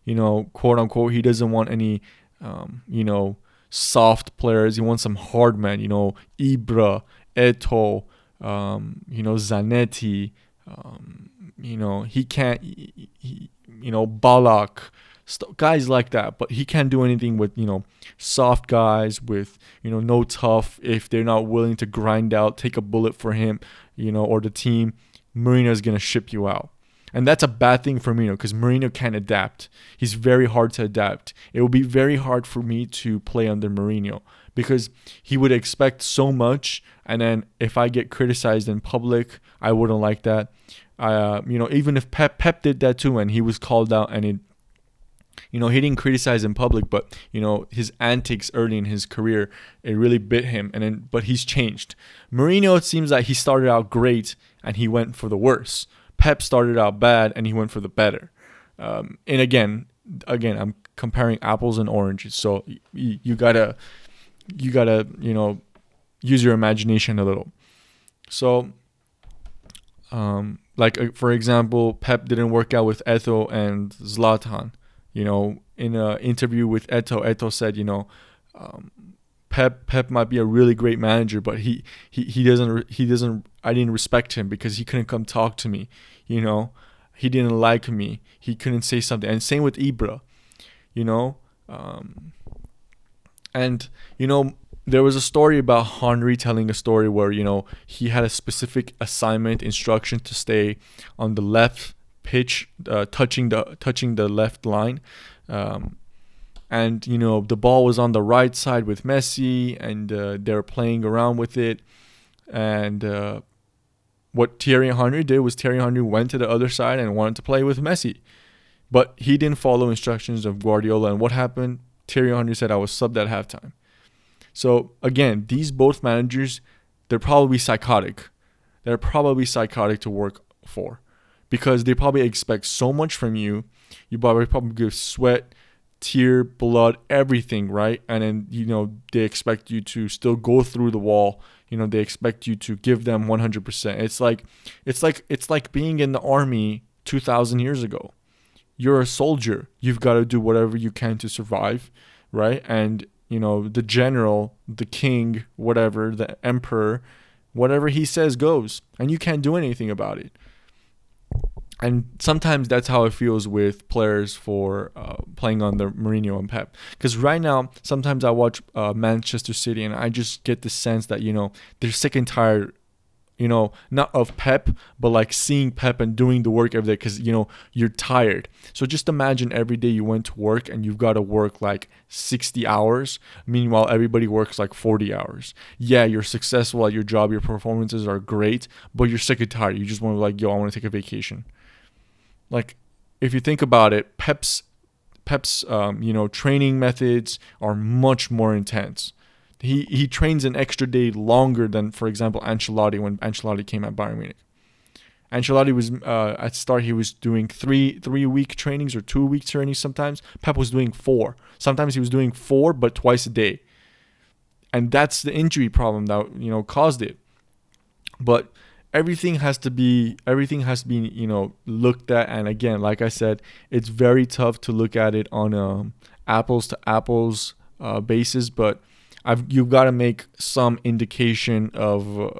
you know quote unquote he doesn't want any um, you know soft players. He wants some hard men. You know Ibra, Eto'o, um, you know Zanetti, um, you know he can't, he, he, you know Ballack, st- guys like that. But he can't do anything with you know soft guys with you know no tough if they're not willing to grind out, take a bullet for him, you know, or the team. Mourinho is gonna ship you out. And that's a bad thing for Mourinho because Mourinho can't adapt. He's very hard to adapt. It will be very hard for me to play under Mourinho because he would expect so much and then if I get criticized in public, I wouldn't like that. Uh, you know, even if Pep Pep did that too, and he was called out, and it, you know, he didn't criticize in public, but you know, his antics early in his career, it really bit him. And then, but he's changed. Mourinho, it seems like he started out great and he went for the worse. Pep started out bad and he went for the better. Um, and again, again, I'm comparing apples and oranges, so you, you gotta, you gotta, you know use your imagination a little. So, um, like uh, for example, Pep didn't work out with Eto'o and Zlatan. You know, in an interview with Eto'o, Eto'o said, you know, um, Pep Pep might be a really great manager, but he he, he doesn't he doesn't I didn't respect him because he couldn't come talk to me, you know. He didn't like me. He couldn't say something. And same with Ibra, you know. Um, and you know there was a story about Henry telling a story where you know he had a specific assignment instruction to stay on the left pitch, uh, touching the touching the left line, um, and you know the ball was on the right side with Messi, and uh, they're playing around with it, and uh, what Thierry Henry did was Thierry Henry went to the other side and wanted to play with Messi, but he didn't follow instructions of Guardiola, and what happened? Thierry Henry said, "I was subbed at halftime." So again, these both managers, they're probably psychotic. They're probably psychotic to work for because they probably expect so much from you. You probably probably give sweat, tear, blood, everything, right? And then you know they expect you to still go through the wall. You know they expect you to give them 100%. It's like it's like it's like being in the army 2000 years ago. You're a soldier. You've got to do whatever you can to survive, right? And you know, the general, the king, whatever, the emperor, whatever he says goes, and you can't do anything about it. And sometimes that's how it feels with players for uh, playing on the Mourinho and Pep. Because right now, sometimes I watch uh, Manchester City and I just get the sense that you know they're sick and tired you know, not of Pep, but like seeing Pep and doing the work every day because, you know, you're tired. So just imagine every day you went to work and you've got to work like 60 hours. Meanwhile, everybody works like 40 hours. Yeah, you're successful at your job, your performances are great, but you're sick and tired. You just want to, like, yo, I want to take a vacation. Like, if you think about it, Pep's Pep's um, you know training methods are much more intense he he trains an extra day longer than, for example, Ancelotti when Ancelotti came at Bayern Munich. Ancelotti was uh, at start he was doing three three week trainings or two week trainings sometimes. Pep was doing four. Sometimes he was doing four, but twice a day. And that's the injury problem that you know caused it. But everything has to be everything has to be you know looked at. And again, like I said, it's very tough to look at it on a um, apples to apples uh, basis. But I've, you've got to make some indication of uh,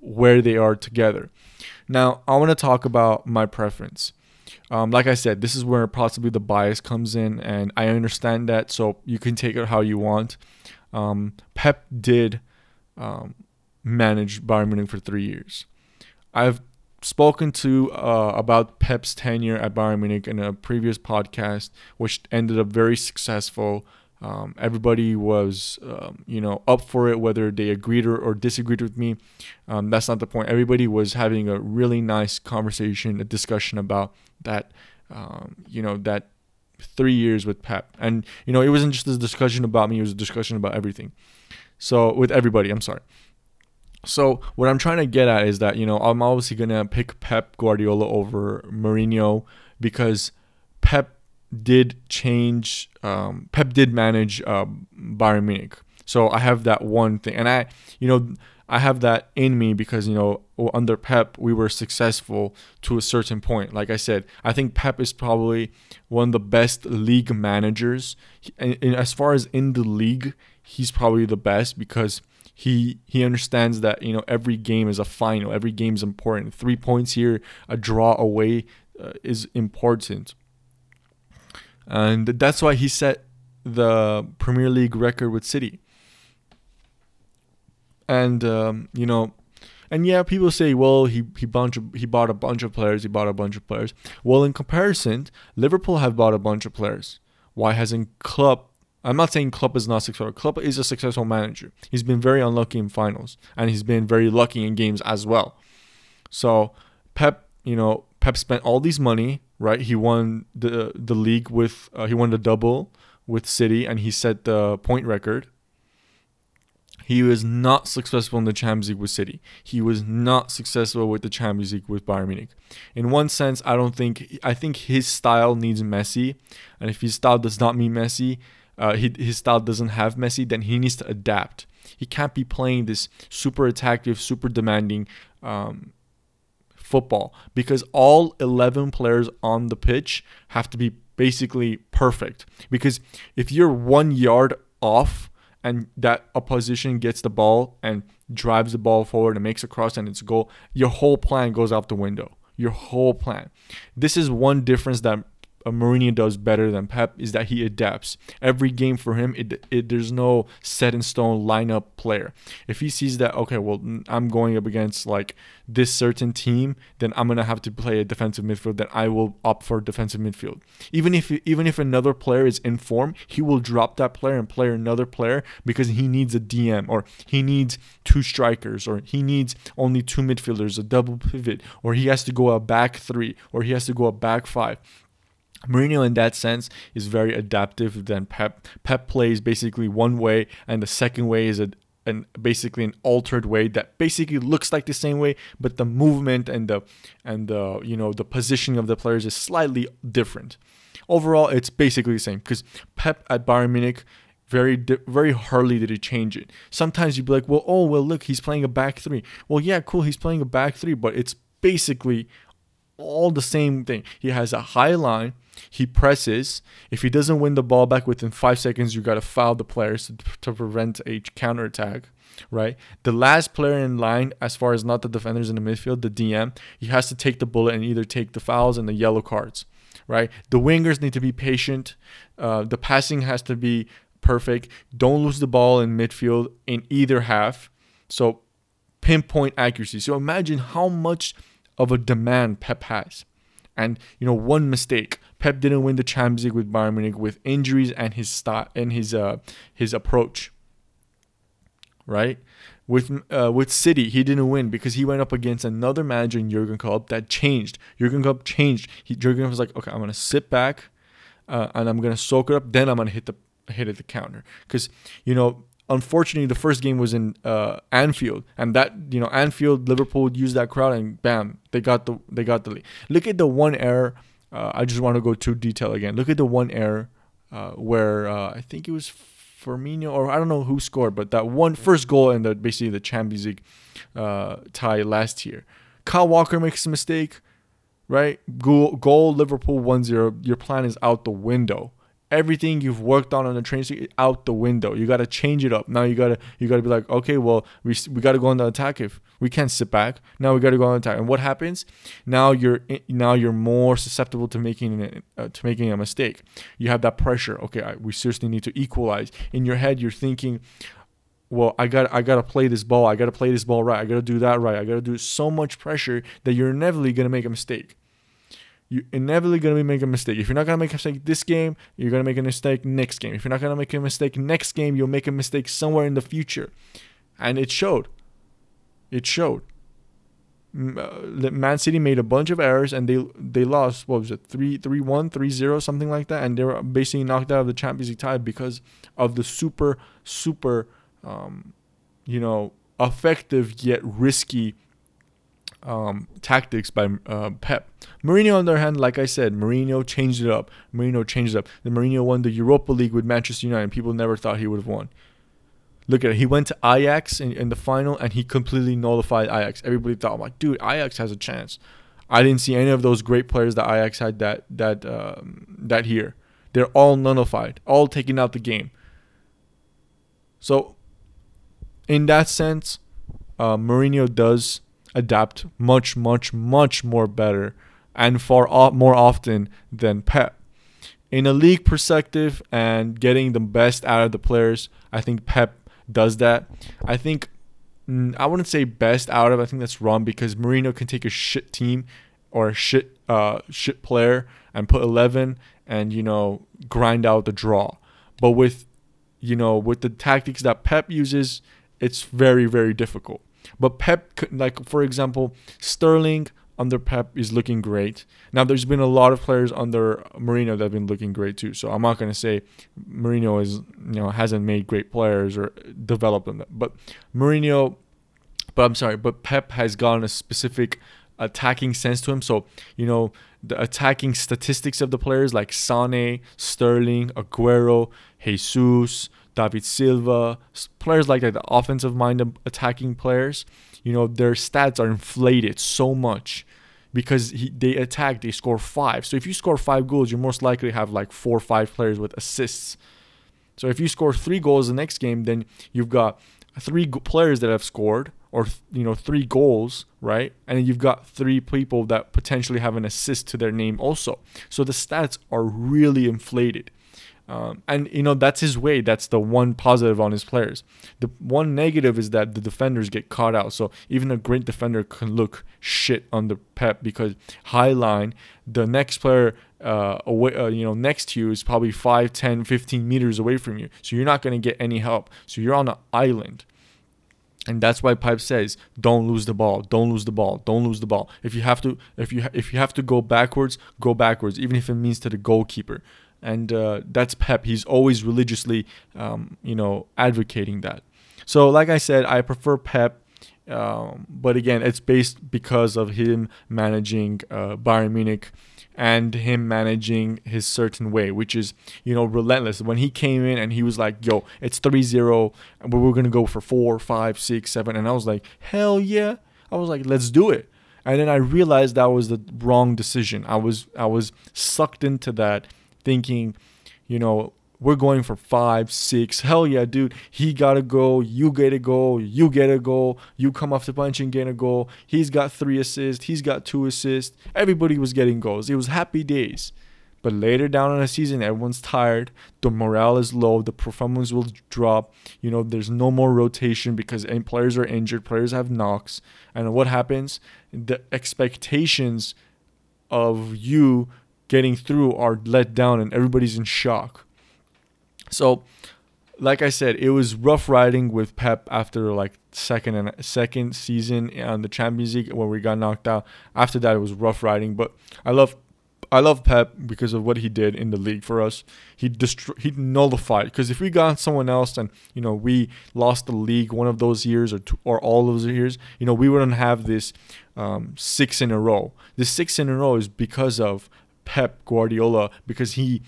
where they are together. Now, I want to talk about my preference. Um, like I said, this is where possibly the bias comes in, and I understand that, so you can take it how you want. Um, Pep did um, manage Bayern Munich for three years. I've spoken to uh, about Pep's tenure at Bayern Munich in a previous podcast, which ended up very successful. Um, everybody was, um, you know, up for it, whether they agreed or, or disagreed with me. Um, that's not the point. Everybody was having a really nice conversation, a discussion about that, um, you know, that three years with Pep. And, you know, it wasn't just a discussion about me, it was a discussion about everything. So, with everybody, I'm sorry. So, what I'm trying to get at is that, you know, I'm obviously going to pick Pep Guardiola over Mourinho because Pep did change. Um, Pep did manage uh, Bayern Munich, so I have that one thing, and I, you know, I have that in me because you know under Pep we were successful to a certain point. Like I said, I think Pep is probably one of the best league managers, and, and as far as in the league, he's probably the best because he he understands that you know every game is a final every game is important three points here a draw away uh, is important and that's why he set the Premier League record with City. And um, you know, and yeah, people say, well, he he bunch of, he bought a bunch of players, he bought a bunch of players. Well, in comparison, Liverpool have bought a bunch of players. Why hasn't Klopp? I'm not saying Klopp is not successful. Klopp is a successful manager. He's been very unlucky in finals, and he's been very lucky in games as well. So Pep, you know, Pep spent all these money right? He won the the league with uh, he won the double with City and he set the point record. He was not successful in the Champions League with City. He was not successful with the Champions League with Bayern Munich. In one sense, I don't think I think his style needs Messi, and if his style does not mean Messi, uh, he, his style doesn't have Messi, then he needs to adapt. He can't be playing this super attactive, super demanding um, football because all 11 players on the pitch have to be basically perfect. Because if you're one yard off and that opposition gets the ball and drives the ball forward and makes a cross and it's a goal, your whole plan goes out the window. Your whole plan. This is one difference that Mourinho does better than Pep is that he adapts. Every game for him, it, it there's no set in stone lineup player. If he sees that okay, well I'm going up against like this certain team, then I'm gonna have to play a defensive midfield. Then I will opt for defensive midfield. Even if even if another player is in form, he will drop that player and play another player because he needs a DM or he needs two strikers or he needs only two midfielders, a double pivot, or he has to go a back three or he has to go a back five. Mourinho, in that sense, is very adaptive than Pep. Pep plays basically one way, and the second way is a and basically an altered way that basically looks like the same way, but the movement and the and the you know the positioning of the players is slightly different. Overall, it's basically the same because Pep at Bayern Munich very very hardly did he change it. Sometimes you'd be like, well, oh well, look, he's playing a back three. Well, yeah, cool, he's playing a back three, but it's basically all the same thing. He has a high line he presses. If he doesn't win the ball back within five seconds, you got to foul the players to, to prevent a counterattack, right? The last player in line, as far as not the defenders in the midfield, the DM, he has to take the bullet and either take the fouls and the yellow cards, right? The wingers need to be patient. Uh, the passing has to be perfect. Don't lose the ball in midfield in either half. So pinpoint accuracy. So imagine how much of a demand Pep has. And you know, one mistake, Pep didn't win the Champions League with Bayern Munich with injuries and his style and his uh his approach. Right? With uh, with City, he didn't win because he went up against another manager in Jurgen Klopp that changed. Jurgen Klopp changed. He, Jurgen was like, okay, I'm gonna sit back, uh, and I'm gonna soak it up. Then I'm gonna hit the hit at the counter because you know unfortunately the first game was in uh, Anfield and that you know Anfield Liverpool used that crowd and bam they got the they got the lead. Look at the one error uh, I just want to go too detail again. Look at the one error uh, where uh, I think it was Firmino or I don't know who scored, but that one first goal in the basically the Champions League uh, tie last year. Kyle Walker makes a mistake, right? Goal, goal Liverpool 1-0. Your plan is out the window everything you've worked on on the training out the window. You got to change it up. Now you got to you got to be like, okay, well, we we got to go on the attack if we can't sit back. Now we got to go on the attack. And what happens? Now you're now you're more susceptible to making uh, to making a mistake. You have that pressure. Okay, I, we seriously need to equalize. In your head, you're thinking. Well, I got I gotta play this ball. I gotta play this ball right. I gotta do that right. I gotta do so much pressure that you're inevitably gonna make a mistake you're inevitably going to be making a mistake. If you're not going to make a mistake this game, you're going to make a mistake next game. If you're not going to make a mistake next game, you'll make a mistake somewhere in the future. And it showed. It showed. Uh, Man City made a bunch of errors and they they lost what was it 3 3 1 3 0 something like that and they were basically knocked out of the Champions League tie because of the super super um, you know effective yet risky um, tactics by uh, Pep. Mourinho, on the other hand, like I said, Mourinho changed it up. Mourinho changed it up. The Mourinho won the Europa League with Manchester United. People never thought he would have won. Look at it. He went to Ajax in, in the final and he completely nullified Ajax. Everybody thought, I'm like, dude, Ajax has a chance. I didn't see any of those great players that Ajax had that that um, that year. They're all nullified, all taken out the game. So, in that sense, uh, Mourinho does adapt much, much, much more better and far more often than Pep. In a league perspective and getting the best out of the players, I think Pep does that. I think mm, I wouldn't say best out of. I think that's wrong because Mourinho can take a shit team or a shit uh, shit player and put 11 and you know grind out the draw. But with you know with the tactics that Pep uses, it's very very difficult. But Pep, like for example, Sterling under Pep is looking great. Now there's been a lot of players under Mourinho that have been looking great too. So I'm not gonna say Mourinho is you know hasn't made great players or developed them, but Mourinho, but I'm sorry, but Pep has gotten a specific attacking sense to him. So you know the attacking statistics of the players like Sane, Sterling, Aguero, Jesus. David Silva, players like that, the offensive minded attacking players, you know, their stats are inflated so much because he, they attack, they score five. So if you score five goals, you most likely have like four or five players with assists. So if you score three goals the next game, then you've got three players that have scored or you know three goals right and you've got three people that potentially have an assist to their name also so the stats are really inflated um, and you know that's his way that's the one positive on his players the one negative is that the defenders get caught out so even a great defender can look shit on the pep because high line the next player uh, away, uh, you know, next to you is probably 5, 10, 15 meters away from you. So you're not going to get any help. So you're on an island. And that's why Pep says, "Don't lose the ball. Don't lose the ball. Don't lose the ball. If you have to, if you if you have to go backwards, go backwards, even if it means to the goalkeeper." And uh, that's Pep. He's always religiously, um, you know, advocating that. So, like I said, I prefer Pep. Um, but again, it's based because of him managing uh, Bayern Munich and him managing his certain way, which is, you know, relentless. When he came in and he was like, yo, it's 3 0, and we're going to go for four, five, six, seven. And I was like, hell yeah. I was like, let's do it. And then I realized that was the wrong decision. I was I was sucked into that thinking, you know, we're going for five, six. Hell yeah, dude. He got a goal. You get a goal. You get a goal. You come off the bench and get a goal. He's got three assists. He's got two assists. Everybody was getting goals. It was happy days. But later down in the season, everyone's tired. The morale is low. The performance will drop. You know, there's no more rotation because players are injured. Players have knocks. And what happens? The expectations of you getting through are let down and everybody's in shock. So, like I said, it was rough riding with Pep after like second and second season on the Champions League where we got knocked out. After that, it was rough riding. But I love, I love Pep because of what he did in the league for us. He destro- he nullified because if we got someone else and you know we lost the league one of those years or two, or all those years, you know we wouldn't have this um, six in a row. This six in a row is because of Pep Guardiola because he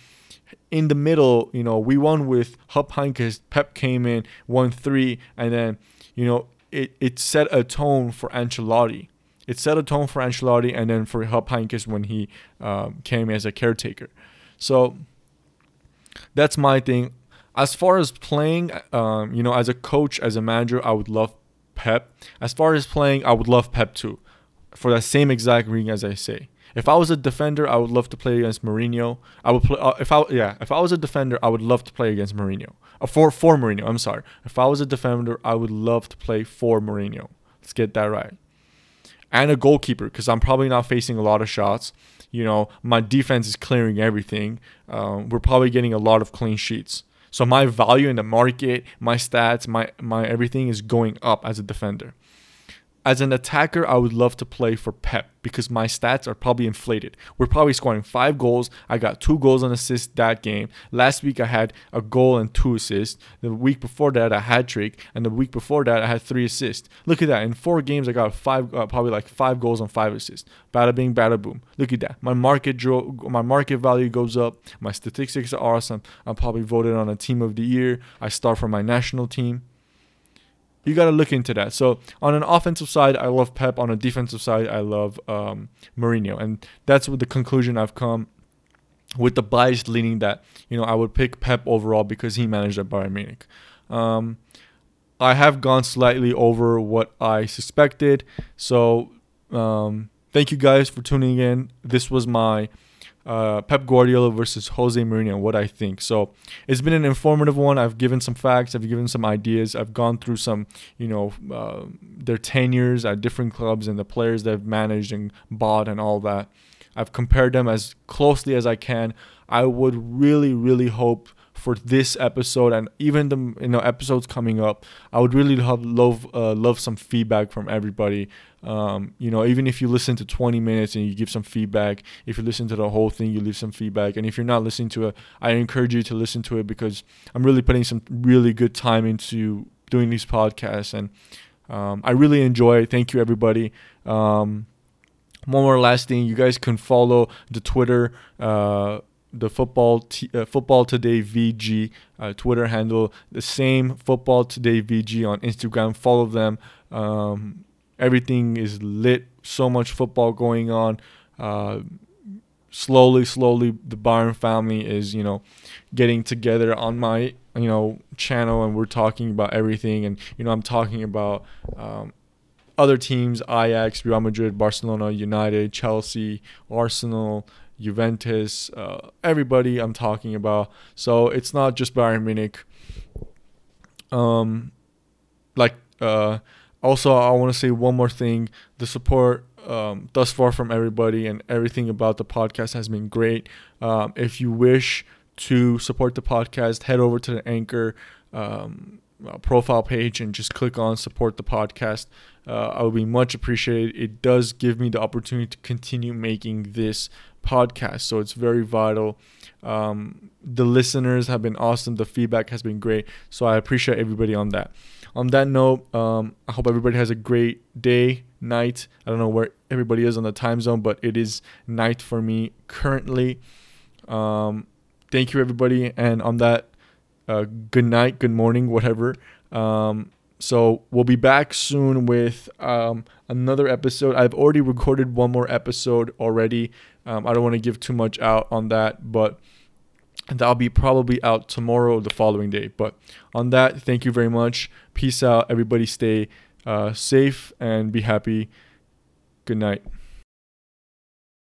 in the middle, you know, we won with Jupp Heynckes. Pep came in, won three, and then, you know, it, it set a tone for Ancelotti. It set a tone for Ancelotti and then for Jupp Heynckes when he um, came as a caretaker. So that's my thing. As far as playing, um, you know, as a coach, as a manager, I would love Pep. As far as playing, I would love Pep too, for that same exact reason as I say. If I was a defender, I would love to play against Mourinho. I would play uh, if I yeah, if I was a defender, I would love to play against Mourinho. Uh, for for Mourinho, I'm sorry. If I was a defender, I would love to play for Mourinho. Let's get that right. And a goalkeeper because I'm probably not facing a lot of shots. You know, my defense is clearing everything. Um, we're probably getting a lot of clean sheets. So my value in the market, my stats, my my everything is going up as a defender. As an attacker, I would love to play for Pep because my stats are probably inflated. We're probably scoring five goals. I got two goals and assists that game. Last week I had a goal and two assists. The week before that I had trick, and the week before that I had three assists. Look at that! In four games I got five, uh, probably like five goals and five assists. Bada bing, bada boom. Look at that! My market dro- my market value goes up. My statistics are awesome. I'm probably voted on a team of the year. I start for my national team you got to look into that. So on an offensive side, I love Pep. On a defensive side, I love um, Mourinho, and that's what the conclusion I've come with the bias leaning that you know I would pick Pep overall because he managed at Bayern Munich. Um, I have gone slightly over what I suspected, so um, thank you guys for tuning in. This was my uh, Pep Guardiola versus Jose Mourinho, what I think. So it's been an informative one. I've given some facts, I've given some ideas, I've gone through some, you know, uh, their tenures at different clubs and the players they've managed and bought and all that. I've compared them as closely as I can. I would really, really hope for this episode and even the you know episodes coming up. I would really love love uh, love some feedback from everybody. Um, you know, even if you listen to 20 minutes and you give some feedback, if you listen to the whole thing, you leave some feedback. And if you're not listening to it, I encourage you to listen to it because I'm really putting some really good time into doing these podcasts and um, I really enjoy it. Thank you, everybody. Um, one more last thing, you guys can follow the Twitter. Uh, the football t- uh, football today VG uh, Twitter handle, the same football today VG on Instagram. Follow them. Um, everything is lit. So much football going on. Uh, slowly, slowly, the Bayern family is, you know, getting together on my, you know, channel, and we're talking about everything. And you know, I'm talking about um, other teams: Ajax, Real Madrid, Barcelona, United, Chelsea, Arsenal. Juventus, uh, everybody I'm talking about. So it's not just Bayern Munich. Um, like uh, also I want to say one more thing: the support um, thus far from everybody and everything about the podcast has been great. Um, if you wish to support the podcast, head over to the Anchor um, uh, profile page and just click on support the podcast. Uh, I would be much appreciated. It does give me the opportunity to continue making this podcast, so it's very vital. Um, the listeners have been awesome. The feedback has been great, so I appreciate everybody on that. On that note, um, I hope everybody has a great day, night. I don't know where everybody is on the time zone, but it is night for me currently. Um, thank you, everybody. And on that, uh, good night, good morning, whatever. Um, so we'll be back soon with um, another episode. I've already recorded one more episode already. Um, I don't want to give too much out on that, but that'll be probably out tomorrow or the following day. But on that, thank you very much. Peace out. Everybody stay uh, safe and be happy. Good night.